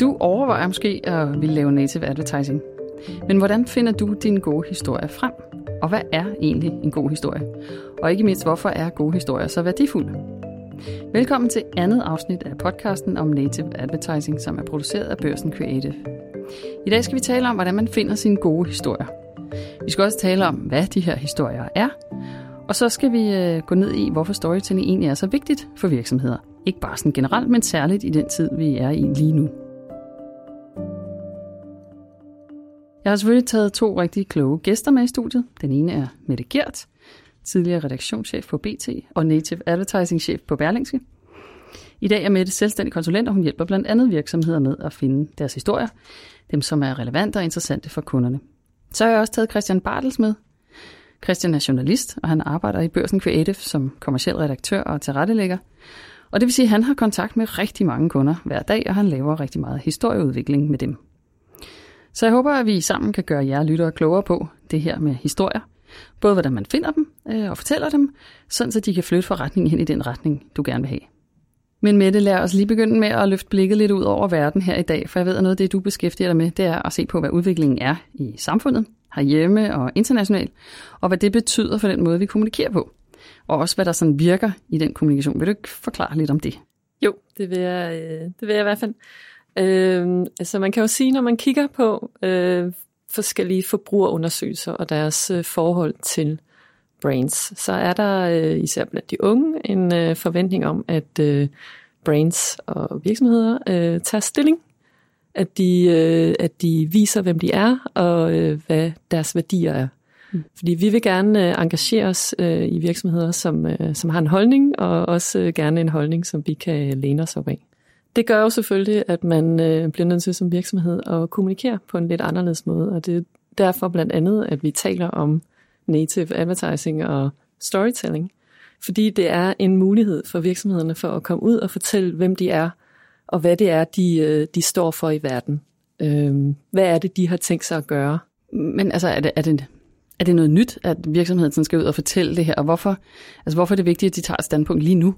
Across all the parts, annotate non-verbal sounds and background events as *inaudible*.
Du overvejer måske at ville lave native advertising. Men hvordan finder du dine gode historier frem? Og hvad er egentlig en god historie? Og ikke mindst, hvorfor er gode historier så værdifulde? Velkommen til andet afsnit af podcasten om native advertising, som er produceret af Børsen Creative. I dag skal vi tale om, hvordan man finder sine gode historier. Vi skal også tale om, hvad de her historier er. Og så skal vi øh, gå ned i, hvorfor storytelling egentlig er så vigtigt for virksomheder. Ikke bare sådan generelt, men særligt i den tid, vi er i lige nu. Jeg har selvfølgelig taget to rigtig kloge gæster med i studiet. Den ene er Mette Gert, tidligere redaktionschef på BT og Native Advertising chef på Berlingske. I dag er Mette selvstændig konsulent, og hun hjælper blandt andet virksomheder med at finde deres historier, dem som er relevante og interessante for kunderne. Så har jeg også taget Christian Bartels med. Christian er journalist, og han arbejder i Børsen Creative som kommersiel redaktør og tilrettelægger. Og det vil sige, at han har kontakt med rigtig mange kunder hver dag, og han laver rigtig meget historieudvikling med dem. Så jeg håber, at vi sammen kan gøre jer lyttere klogere på det her med historier. Både hvordan man finder dem øh, og fortæller dem, sådan så de kan flytte forretningen hen i den retning, du gerne vil have. Men Mette, lad os lige begynde med at løfte blikket lidt ud over verden her i dag, for jeg ved, at noget af det, du beskæftiger dig med, det er at se på, hvad udviklingen er i samfundet, herhjemme og internationalt, og hvad det betyder for den måde, vi kommunikerer på. Og også, hvad der sådan virker i den kommunikation. Vil du ikke forklare lidt om det? Jo, det vil jeg, øh, det vil jeg i hvert fald. Øh, altså man kan jo sige, når man kigger på øh, forskellige forbrugerundersøgelser og deres øh, forhold til brains, så er der øh, især blandt de unge en øh, forventning om, at øh, brains og virksomheder øh, tager stilling, at de, øh, at de viser, hvem de er og øh, hvad deres værdier er. Mm. Fordi vi vil gerne øh, engagere os øh, i virksomheder, som, øh, som har en holdning, og også øh, gerne en holdning, som vi kan læne os op af. Det gør jo selvfølgelig, at man øh, bliver nødt til som virksomhed at kommunikere på en lidt anderledes måde, og det er derfor blandt andet, at vi taler om native advertising og storytelling, fordi det er en mulighed for virksomhederne for at komme ud og fortælle, hvem de er, og hvad det er, de, øh, de står for i verden. Øh, hvad er det, de har tænkt sig at gøre? Men altså, er det, er det, er det noget nyt, at virksomheden skal ud og fortælle det her, og hvorfor, altså, hvorfor er det vigtigt, at de tager et standpunkt lige nu?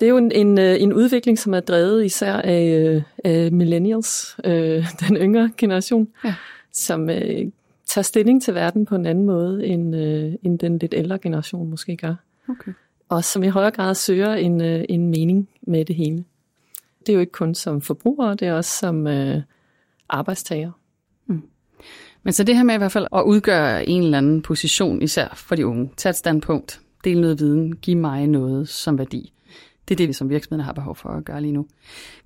Det er jo en, en, øh, en udvikling, som er drevet især af, øh, af millennials, øh, *laughs* den yngre generation, ja. som øh, tager stilling til verden på en anden måde, end, øh, end den lidt ældre generation måske gør. Okay. Og som i højere grad søger en, øh, en mening med det hele. Det er jo ikke kun som forbruger, det er også som øh, arbejdstager. Mm. Men så det her med i hvert fald at udgøre en eller anden position, især for de unge, tage et standpunkt, dele noget viden, give mig noget som værdi. Det er det, vi som virksomheder har behov for at gøre lige nu.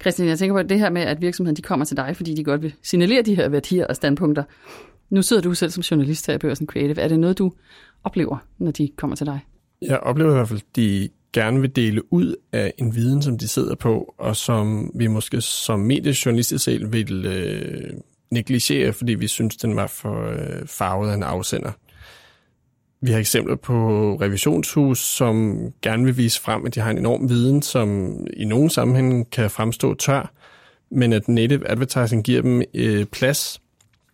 Christian, jeg tænker på det her med, at virksomheden de kommer til dig, fordi de godt vil signalere de her værdier og standpunkter. Nu sidder du selv som journalist her i Børsen Creative. Er det noget, du oplever, når de kommer til dig? Jeg oplever i hvert fald, at de gerne vil dele ud af en viden, som de sidder på, og som vi måske som mediejournalister selv vil øh, negligere, fordi vi synes, den var for øh, farvet af en afsender. Vi har eksempler på revisionshus, som gerne vil vise frem, at de har en enorm viden, som i nogle sammenhænge kan fremstå tør, men at native advertising giver dem øh, plads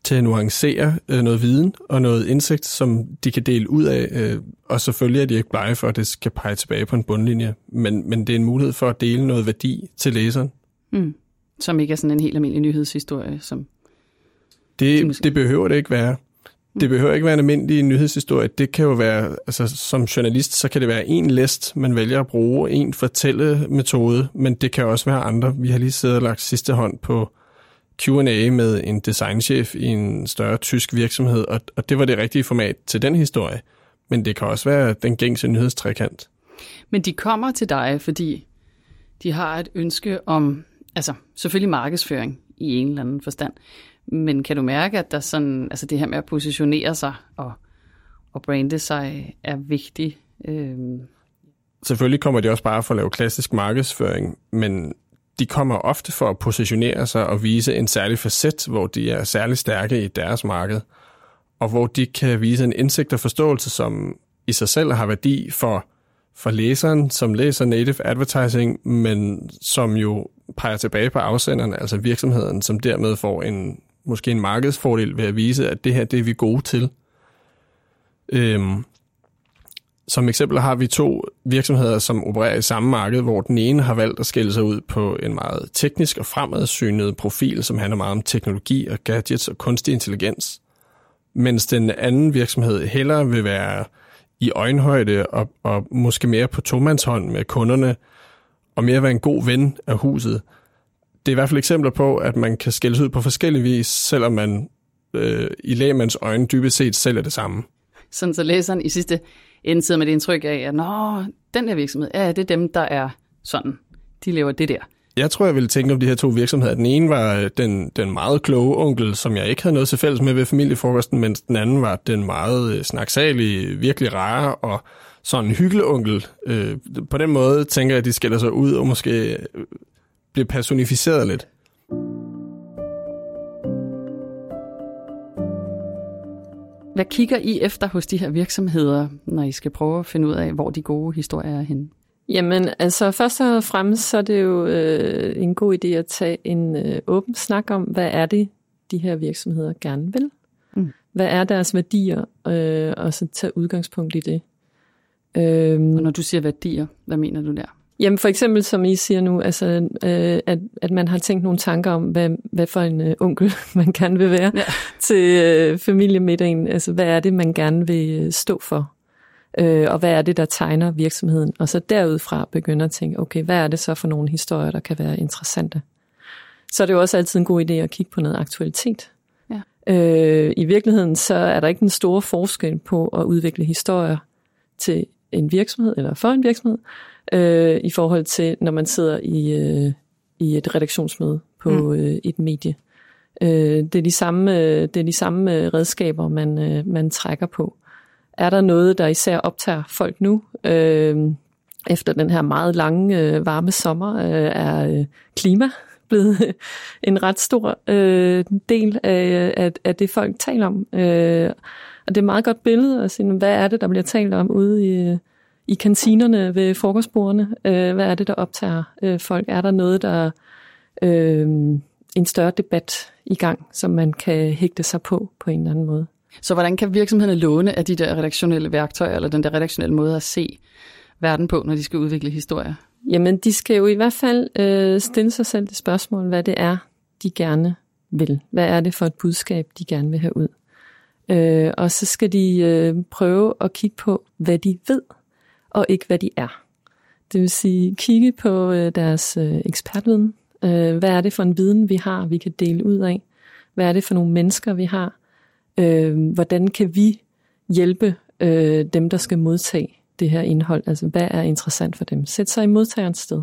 til at nuancere øh, noget viden og noget indsigt, som de kan dele ud af. Øh, og selvfølgelig er de ikke blege for, at det skal pege tilbage på en bundlinje, men, men det er en mulighed for at dele noget værdi til læseren. Mm. Som ikke er sådan en helt almindelig nyhedshistorie, som... Det, det behøver det ikke være. Det behøver ikke være en almindelig nyhedshistorie. Det kan jo være, altså som journalist, så kan det være en list, man vælger at bruge, en fortællemetode, men det kan også være andre. Vi har lige siddet og lagt sidste hånd på Q&A med en designchef i en større tysk virksomhed, og, og det var det rigtige format til den historie. Men det kan også være den gængse nyhedstrækant. Men de kommer til dig, fordi de har et ønske om, altså selvfølgelig markedsføring i en eller anden forstand, men kan du mærke, at der sådan, altså det her med at positionere sig og, og brande sig er vigtigt? Øhm. Selvfølgelig kommer de også bare for at lave klassisk markedsføring, men de kommer ofte for at positionere sig og vise en særlig facet, hvor de er særlig stærke i deres marked, og hvor de kan vise en indsigt og forståelse, som i sig selv har værdi for, for læseren, som læser native advertising, men som jo peger tilbage på afsenderen, altså virksomheden, som dermed får en måske en markedsfordel ved at vise, at det her det er vi gode til. Øhm, som eksempel har vi to virksomheder, som opererer i samme marked, hvor den ene har valgt at skille sig ud på en meget teknisk og fremadsynet profil, som handler meget om teknologi og gadgets og kunstig intelligens, mens den anden virksomhed hellere vil være i øjenhøjde og, og måske mere på tomandshånd med kunderne, og mere være en god ven af huset. Det er i hvert fald eksempler på, at man kan skældes ud på forskellige vis, selvom man øh, i lægemands øjne dybest set selv er det samme. Sådan så læseren i sidste ende sidder med det indtryk af, at Nå, den her virksomhed, ja, det er dem, der er sådan. De laver det der. Jeg tror, jeg ville tænke om de her to virksomheder. Den ene var øh, den, den meget kloge onkel, som jeg ikke havde noget til fælles med ved familiefrokosten, mens den anden var den meget øh, snaksalige, virkelig rare og sådan hyggelig onkel. Øh, på den måde tænker jeg, at de skiller sig ud og måske bliver personificeret lidt. Hvad kigger I efter hos de her virksomheder, når I skal prøve at finde ud af, hvor de gode historier er henne? Jamen, altså først og fremmest så er det jo øh, en god idé at tage en øh, åben snak om, hvad er det, de her virksomheder gerne vil? Mm. Hvad er deres værdier? Øh, og så tage udgangspunkt i det. Øhm, og når du siger værdier, hvad mener du der? Jamen for eksempel, som I siger nu, altså, øh, at, at man har tænkt nogle tanker om, hvad, hvad for en øh, onkel *laughs* man gerne vil være ja. til øh, familiemiddagen. Altså, hvad er det, man gerne vil øh, stå for? Øh, og hvad er det, der tegner virksomheden? Og så derudfra begynder at tænke, okay, hvad er det så for nogle historier, der kan være interessante? Så er det jo også altid en god idé at kigge på noget aktualitet. Ja. Øh, I virkeligheden så er der ikke en stor forskel på at udvikle historier til en virksomhed eller for en virksomhed, øh, i forhold til, når man sidder i, øh, i et redaktionsmøde på mm. øh, et medie. Øh, det, er de samme, øh, det er de samme øh, redskaber, man, øh, man trækker på. Er der noget, der især optager folk nu? Øh, efter den her meget lange, øh, varme sommer, øh, er øh, klima *laughs* blevet en ret stor øh, del af, af, af det, folk taler om. Øh, og det er et meget godt billede at sige, hvad er det, der bliver talt om ude i, i kantinerne ved frokostbordene? Øh, hvad er det, der optager øh, folk? Er der noget, der øh, en større debat i gang, som man kan hægte sig på på en eller anden måde? Så hvordan kan virksomhederne låne af de der redaktionelle værktøjer, eller den der redaktionelle måde at se verden på, når de skal udvikle historier? Jamen, de skal jo i hvert fald øh, stille sig selv det spørgsmål, hvad det er, de gerne vil. Hvad er det for et budskab, de gerne vil have ud? Øh, og så skal de øh, prøve at kigge på, hvad de ved og ikke hvad de er. Det vil sige, kigge på øh, deres øh, ekspertviden. Øh, hvad er det for en viden, vi har, vi kan dele ud af? Hvad er det for nogle mennesker, vi har? Øh, hvordan kan vi hjælpe øh, dem, der skal modtage det her indhold? Altså, hvad er interessant for dem? Sæt sig i modtagerens sted.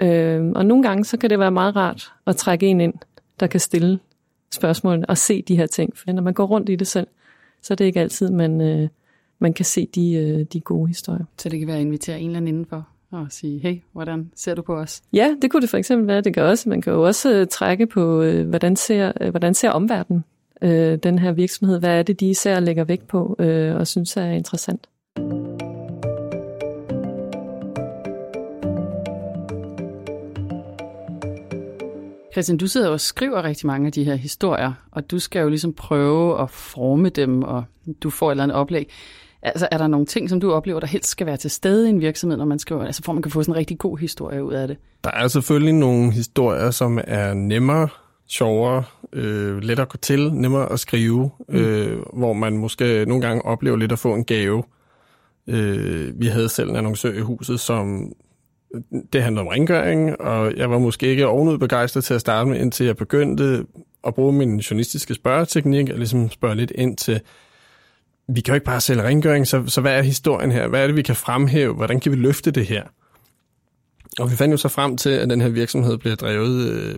Øh, og nogle gange, så kan det være meget rart at trække en ind, der kan stille spørgsmål og se de her ting. For når man går rundt i det selv, så er det ikke altid, man... Øh, man kan se de, øh, de gode historier. Så det kan være at invitere en eller anden indenfor og sige, hey, hvordan ser du på os? Ja, det kunne det for eksempel være. Det kan også, man kan jo også øh, trække på, øh, hvordan ser, hvordan ser omverdenen den her virksomhed? Hvad er det, de især lægger vægt på og synes er interessant? Christian, du sidder og skriver rigtig mange af de her historier, og du skal jo ligesom prøve at forme dem, og du får et eller andet oplæg. Altså, er der nogle ting, som du oplever, der helst skal være til stede i en virksomhed, når man skriver, altså for man kan få sådan en rigtig god historie ud af det? Der er selvfølgelig nogle historier, som er nemmere, sjovere, øh, lettere at gå til, nemmere at skrive, mm. øh, hvor man måske nogle gange oplever lidt at få en gave. Øh, vi havde selv en annoncør i huset, som det handlede om rengøring, og jeg var måske ikke ovenud begejstret til at starte med, indtil jeg begyndte at bruge min journalistiske spørgeteknik, og ligesom spørge lidt ind til, vi kan jo ikke bare sælge rengøring, så, så hvad er historien her? Hvad er det, vi kan fremhæve? Hvordan kan vi løfte det her? Og vi fandt jo så frem til, at den her virksomhed bliver drevet øh,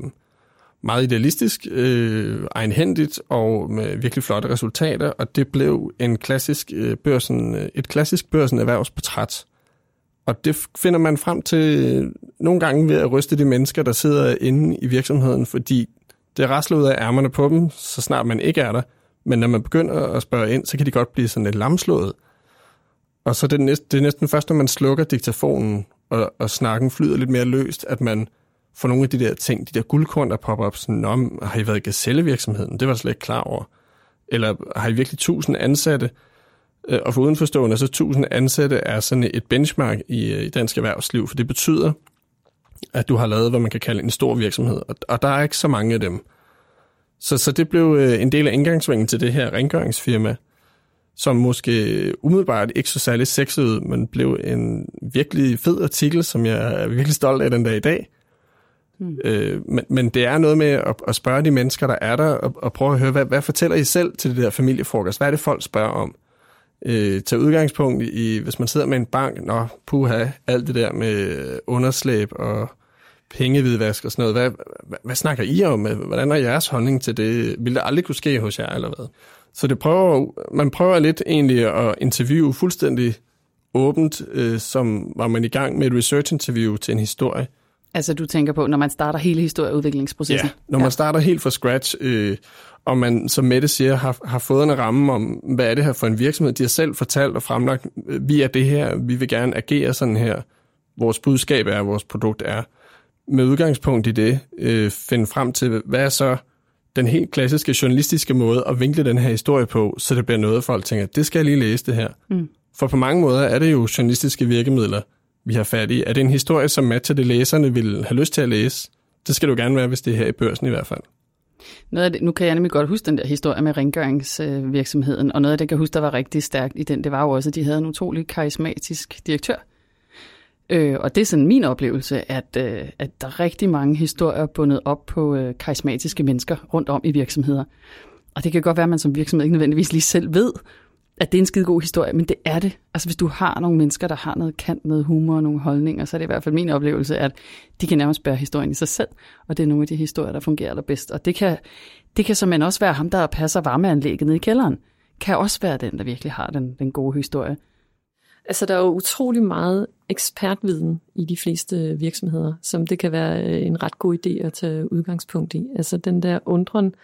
meget idealistisk, øh, egenhændigt og med virkelig flotte resultater, og det blev en klassisk, øh, børsen, øh, et klassisk børsen erhvervsportræt. Og det finder man frem til øh, nogle gange ved at ryste de mennesker, der sidder inde i virksomheden, fordi det rasler ud af ærmerne på dem, så snart man ikke er der. Men når man begynder at spørge ind, så kan de godt blive sådan lidt lamslået. Og så er det, næsten, det er næsten først, når man slukker diktafonen, og, og snakken flyder lidt mere løst, at man får nogle af de der ting, de der guldkorn, der popper op, sådan, om, har I været i gazellevirksomheden? Det var jeg slet ikke klar over. Eller har I virkelig tusind ansatte? Øh, og for udenforstående, så 1000 ansatte er sådan et benchmark i, øh, i dansk erhvervsliv, for det betyder, at du har lavet, hvad man kan kalde en stor virksomhed, og, og der er ikke så mange af dem. Så, så det blev øh, en del af indgangsvingen til det her rengøringsfirma, som måske umiddelbart ikke så særlig sexet men blev en virkelig fed artikel, som jeg er virkelig stolt af den dag i dag. Øh, men, men det er noget med at, at spørge de mennesker, der er der, og, og prøve at høre, hvad, hvad fortæller I selv til det der familiefrokost? Hvad er det, folk spørger om? Øh, tag udgangspunkt i, hvis man sidder med en bank, nå, puha, alt det der med underslæb og pengevidvask og sådan noget. Hvad, hvad, hvad snakker I om? Hvordan er jeres holdning til det? Vil det aldrig kunne ske hos jer, eller hvad? Så det prøver, man prøver lidt egentlig at interviewe fuldstændig åbent, øh, som var man i gang med et research-interview til en historie. Altså du tænker på, når man starter hele historieudviklingsprocessen? Ja, når man ja. starter helt fra scratch, øh, og man, som Mette siger, har, har fået en ramme om, hvad er det her for en virksomhed. De har selv fortalt og fremlagt, øh, vi er det her, vi vil gerne agere sådan her. Vores budskab er, vores produkt er. Med udgangspunkt i det, øh, finde frem til, hvad er så den helt klassiske journalistiske måde at vinkle den her historie på, så det bliver noget, folk tænker, det skal jeg lige læse det her. Mm. For på mange måder er det jo journalistiske virkemidler, vi har fat i. Er det en historie, som matcher det, læserne vil have lyst til at læse? Det skal du gerne være, hvis det er her i børsen i hvert fald. Noget af det, nu kan jeg nemlig godt huske den der historie med rengøringsvirksomheden, og noget af det, jeg kan huske, der var rigtig stærkt i den, det var jo også, at de havde en utrolig karismatisk direktør. Øh, og det er sådan min oplevelse, at, øh, at der er rigtig mange historier bundet op på øh, karismatiske mennesker rundt om i virksomheder. Og det kan godt være, at man som virksomhed ikke nødvendigvis lige selv ved, at det er en skide god historie, men det er det. Altså hvis du har nogle mennesker, der har noget kant, noget humor og nogle holdninger, så er det i hvert fald min oplevelse, at de kan nærmest bære historien i sig selv, og det er nogle af de historier, der fungerer allerbedst. Og det kan, det kan simpelthen også være ham, der passer varmeanlægget ned i kælderen, kan også være den, der virkelig har den, den gode historie. Altså, der er jo utrolig meget ekspertviden i de fleste virksomheder, som det kan være øh, en ret god idé at tage udgangspunkt i. Altså, den der undren,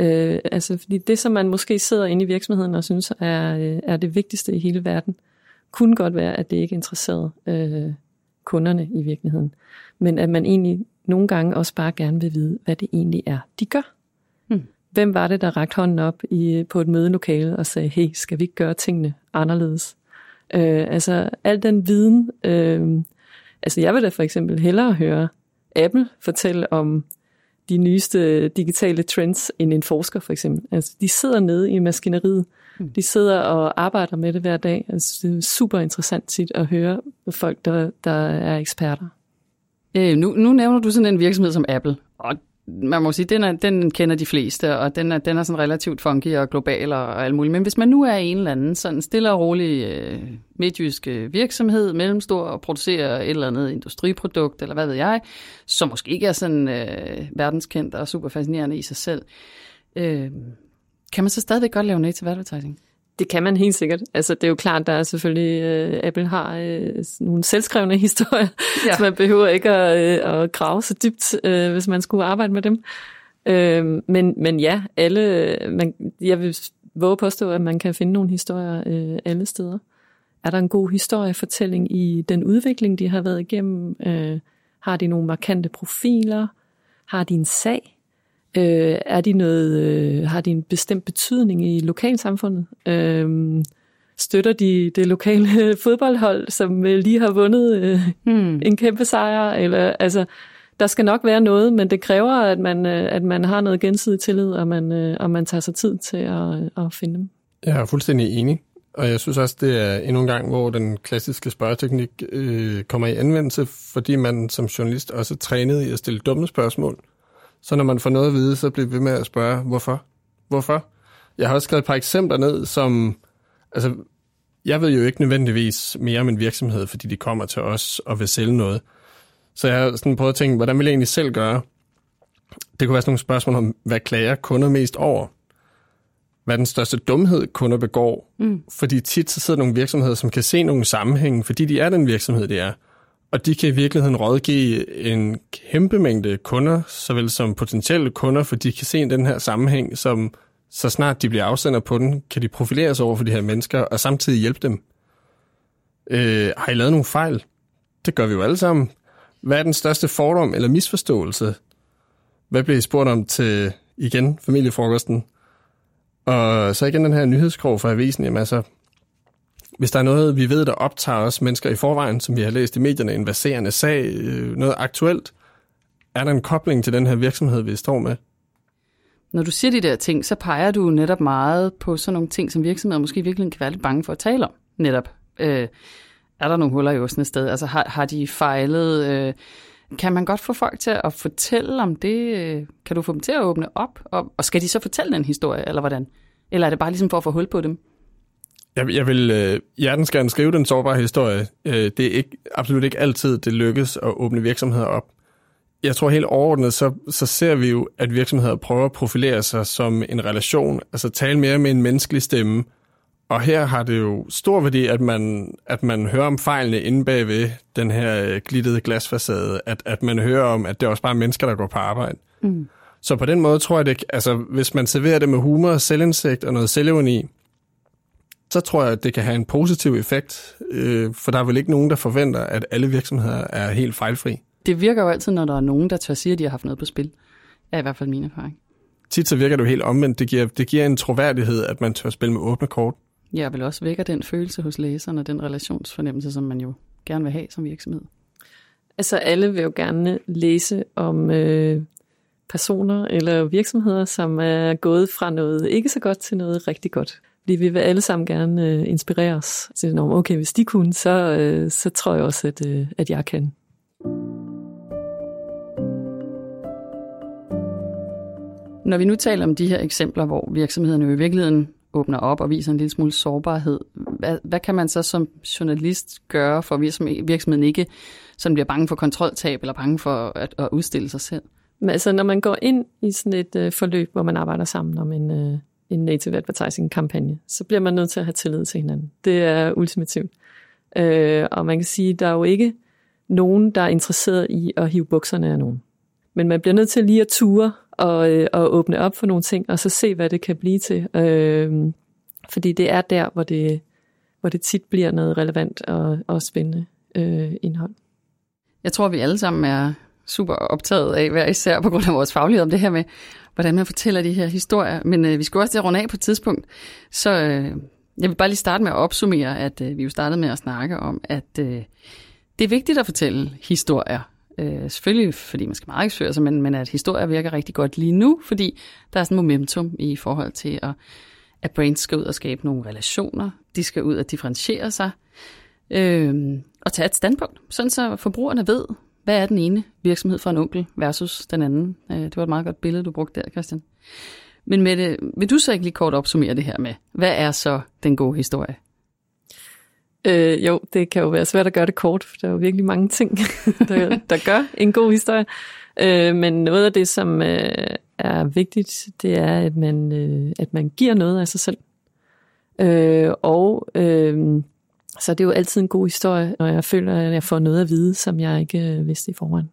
øh, altså, fordi det, som man måske sidder inde i virksomheden og synes er, øh, er det vigtigste i hele verden, kunne godt være, at det ikke interesserede øh, kunderne i virkeligheden. Men at man egentlig nogle gange også bare gerne vil vide, hvad det egentlig er, de gør. Hmm. Hvem var det, der rakte hånden op i, på et mødelokale og sagde, hey, skal vi ikke gøre tingene anderledes? Øh, altså al den viden. Øh, altså jeg vil da for eksempel hellere høre Apple fortælle om de nyeste digitale trends end en forsker for eksempel. Altså de sidder nede i maskineriet. Hmm. De sidder og arbejder med det hver dag. Altså, det er super interessant tit at høre folk, der, der er eksperter. Øh, nu, nu nævner du sådan en virksomhed som Apple, og man må sige, den, er, den kender de fleste, og den er, den er sådan relativt funky og global og, og alt muligt. Men hvis man nu er en eller anden sådan stille og rolig øh, midtjysk øh, virksomhed, mellemstor, og producerer et eller andet industriprodukt, eller hvad ved jeg, som måske ikke er sådan øh, verdenskendt og super fascinerende i sig selv, øh, kan man så stadigvæk godt lave native advertising? Det kan man helt sikkert. Altså, det er jo klart, der er selvfølgelig, uh, Apple har uh, nogle selvskrevne *laughs* historier, ja. så man behøver ikke at, uh, at grave så dybt, uh, hvis man skulle arbejde med dem. Uh, men, men ja, alle, man, jeg vil våge påstå, at man kan finde nogle historier uh, alle steder. Er der en god historiefortælling i den udvikling, de har været igennem? Uh, har de nogle markante profiler? Har de en sag? Øh, er de noget, øh, har de en bestemt betydning i lokalsamfundet? Øh, støtter de det lokale *laughs* fodboldhold, som øh, lige har vundet øh, hmm. en kæmpe sejr? Eller, altså, der skal nok være noget, men det kræver, at man, øh, at man har noget gensidig tillid, og man, øh, og man tager sig tid til at, at finde dem. Jeg er fuldstændig enig. Og jeg synes også, det er endnu en gang, hvor den klassiske spørgeteknik øh, kommer i anvendelse, fordi man som journalist også er trænet i at stille dumme spørgsmål. Så når man får noget at vide, så bliver vi ved med at spørge, hvorfor? Hvorfor? Jeg har også skrevet et par eksempler ned, som... Altså, jeg ved jo ikke nødvendigvis mere om en virksomhed, fordi de kommer til os og vil sælge noget. Så jeg har sådan prøvet at tænke, hvordan vil jeg egentlig selv gøre? Det kunne være sådan nogle spørgsmål om, hvad klager kunder mest over? Hvad den største dumhed, kunder begår? Mm. Fordi tit så sidder nogle virksomheder, som kan se nogle sammenhænge, fordi de er den virksomhed, de er. Og de kan i virkeligheden rådgive en kæmpe mængde kunder, såvel som potentielle kunder, for de kan se den her sammenhæng, som så snart de bliver afsender på den, kan de profilere sig over for de her mennesker, og samtidig hjælpe dem. Øh, har I lavet nogle fejl? Det gør vi jo alle sammen. Hvad er den største fordom eller misforståelse? Hvad bliver I spurgt om til, igen, familiefrokosten? Og så igen den her nyhedskrog fra avisen, jamen altså, hvis der er noget, vi ved, der optager os mennesker i forvejen, som vi har læst i medierne, en baserende sag, øh, noget aktuelt, er der en kobling til den her virksomhed, vi står med? Når du siger de der ting, så peger du netop meget på sådan nogle ting, som virksomheder måske virkelig kan være lidt bange for at tale om. Netop. Øh, er der nogle huller i osten sted? Altså har, har de fejlet? Øh, kan man godt få folk til at fortælle om det? Øh, kan du få dem til at åbne op? Og, og skal de så fortælle den historie, eller hvordan? Eller er det bare ligesom for at få hul på dem? Jeg, jeg vil øh, hjertens gerne skrive den sårbare historie. Øh, det er ikke, absolut ikke altid, det lykkes at åbne virksomheder op. Jeg tror helt overordnet, så, så ser vi jo, at virksomheder prøver at profilere sig som en relation, altså tale mere med en menneskelig stemme. Og her har det jo stor værdi, at man, at man hører om fejlene inde bagved den her øh, glittede glasfacade, at, at man hører om, at det er også bare mennesker, der går på arbejde. Mm. Så på den måde tror jeg, det, altså hvis man serverer det med humor, selvindsigt og noget selvironi, så tror jeg, at det kan have en positiv effekt, øh, for der er vel ikke nogen, der forventer, at alle virksomheder er helt fejlfri. Det virker jo altid, når der er nogen, der tør sige, at de har haft noget på spil. er i hvert fald min erfaring. Tit så virker det jo helt omvendt. Det giver, det giver en troværdighed, at man tør spille med åbne kort. Ja, vel også vækker den følelse hos læseren og den relationsfornemmelse, som man jo gerne vil have som virksomhed. Altså alle vil jo gerne læse om øh, personer eller virksomheder, som er gået fra noget ikke så godt til noget rigtig godt. Vi vil alle sammen gerne øh, inspirere os til, okay, hvis de kunne, så, øh, så tror jeg også, at, øh, at jeg kan. Når vi nu taler om de her eksempler, hvor virksomhederne jo i virkeligheden åbner op og viser en lille smule sårbarhed, hvad, hvad kan man så som journalist gøre for at virksomheden ikke som bliver bange for kontroltab eller bange for at, at udstille sig selv? Altså, når man går ind i sådan et øh, forløb, hvor man arbejder sammen om en, øh, en native advertising-kampagne, så bliver man nødt til at have tillid til hinanden. Det er ultimativt. Øh, og man kan sige, der er jo ikke nogen, der er interesseret i at hive bukserne af nogen. Men man bliver nødt til lige at ture og, øh, og åbne op for nogle ting, og så se, hvad det kan blive til. Øh, fordi det er der, hvor det, hvor det tit bliver noget relevant og, og spændende øh, indhold. Jeg tror, vi alle sammen er super optaget af, hver især på grund af vores faglighed om det her med, hvordan man fortæller de her historier. Men øh, vi skulle også til at runde af på et tidspunkt. Så øh, jeg vil bare lige starte med at opsummere, at øh, vi jo startede med at snakke om, at øh, det er vigtigt at fortælle historier. Øh, selvfølgelig fordi man skal markedsføre sig, men, men at historier virker rigtig godt lige nu, fordi der er sådan momentum i forhold til, at, at brands skal ud og skabe nogle relationer. De skal ud og differentiere sig. Øh, og tage et standpunkt, sådan så forbrugerne ved, hvad er den ene virksomhed for en onkel versus den anden. Øh, det var et meget godt billede, du brugte der, Christian. Men Mette, vil du så ikke lige kort opsummere det her med, hvad er så den gode historie? Øh, jo, det kan jo være svært at gøre det kort, for der er jo virkelig mange ting, *laughs* der, der gør en god historie. Øh, men noget af det, som øh, er vigtigt, det er, at man, øh, at man giver noget af sig selv. Øh, og øh, så det er jo altid en god historie, når jeg føler, at jeg får noget at vide, som jeg ikke øh, vidste i forvejen.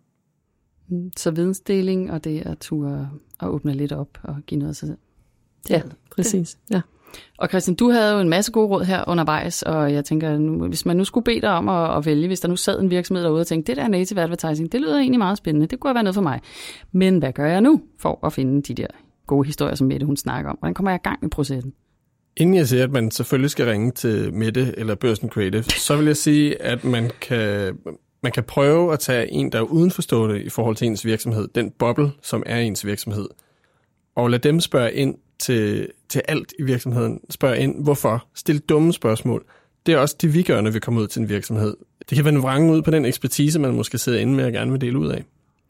Mm, så vidensdeling og det at ture og åbne lidt op og give noget af sig selv. Ja, præcis. Ja. Og Christian, du havde jo en masse gode råd her undervejs, og jeg tænker, nu, hvis man nu skulle bede dig om at, at vælge, hvis der nu sad en virksomhed derude og tænkte, det der native advertising, det lyder egentlig meget spændende, det kunne være noget for mig. Men hvad gør jeg nu for at finde de der gode historier, som Mette hun snakker om? Hvordan kommer jeg i gang med processen? Inden jeg siger, at man selvfølgelig skal ringe til Mette eller Børsen Creative, så vil jeg sige, at man kan, man kan prøve at tage en, der er udenforstående i forhold til ens virksomhed, den boble, som er ens virksomhed, og lad dem spørge ind til, til alt i virksomheden. Spørg ind, hvorfor? Stil dumme spørgsmål. Det er også det, vi gør, når vi kommer ud til en virksomhed. Det kan være en vrange ud på den ekspertise, man måske sidder inde med og gerne vil dele ud af.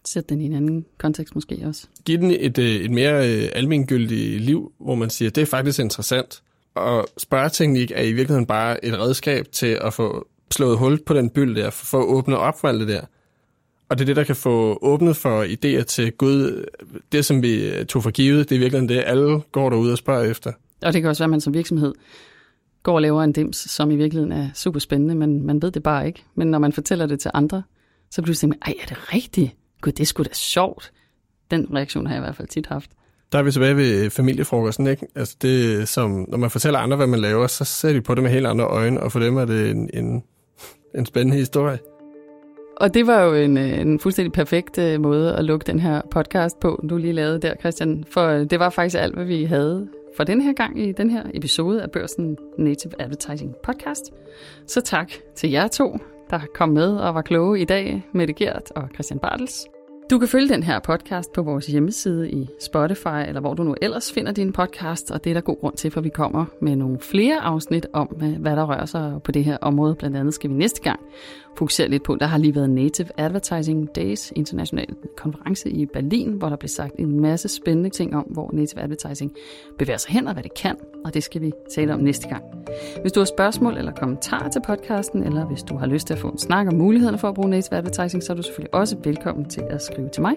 Sæt den i en anden kontekst måske også. Giv den et, øh, et mere øh, almengyldigt liv, hvor man siger, det er faktisk interessant. Og spørgeteknik er i virkeligheden bare et redskab til at få slået hul på den byld der, for at åbne op for alt det der. Og det er det, der kan få åbnet for idéer til Gud. Det, som vi tog for givet, det er virkelig det, alle går derude og spørger efter. Og det kan også være, at man som virksomhed går og laver en dims, som i virkeligheden er super spændende, men man ved det bare ikke. Men når man fortæller det til andre, så bliver tænker man, ej, er det rigtigt? Gud, det skulle da sjovt. Den reaktion har jeg i hvert fald tit haft. Der er vi tilbage ved øh, familiefrokosten, ikke? Altså det, som, når man fortæller andre, hvad man laver, så ser de på det med helt andre øjne, og for dem er det en, en, *laughs* en spændende historie. Og det var jo en, øh, en fuldstændig perfekt øh, måde at lukke den her podcast på, du lige lavede der, Christian. For det var faktisk alt, hvad vi havde for den her gang i den her episode af Børsen Native Advertising Podcast. Så tak til jer to, der kom med og var kloge i dag, Mette Gert og Christian Bartels. Du kan følge den her podcast på vores hjemmeside i Spotify, eller hvor du nu ellers finder din podcast, og det er der god grund til, for vi kommer med nogle flere afsnit om, hvad der rører sig på det her område. Blandt andet skal vi næste gang fokusere lidt på, der har lige været Native Advertising Days, international konference i Berlin, hvor der blev sagt en masse spændende ting om, hvor Native Advertising bevæger sig hen og hvad det kan, og det skal vi tale om næste gang. Hvis du har spørgsmål eller kommentarer til podcasten, eller hvis du har lyst til at få en snak om mulighederne for at bruge Native Advertising, så er du selvfølgelig også velkommen til at skrive til mig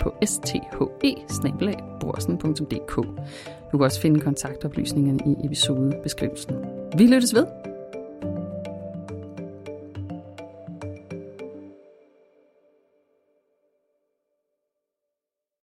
på sthe Du kan også finde kontaktoplysningerne i episodebeskrivelsen. Vi lyttes ved.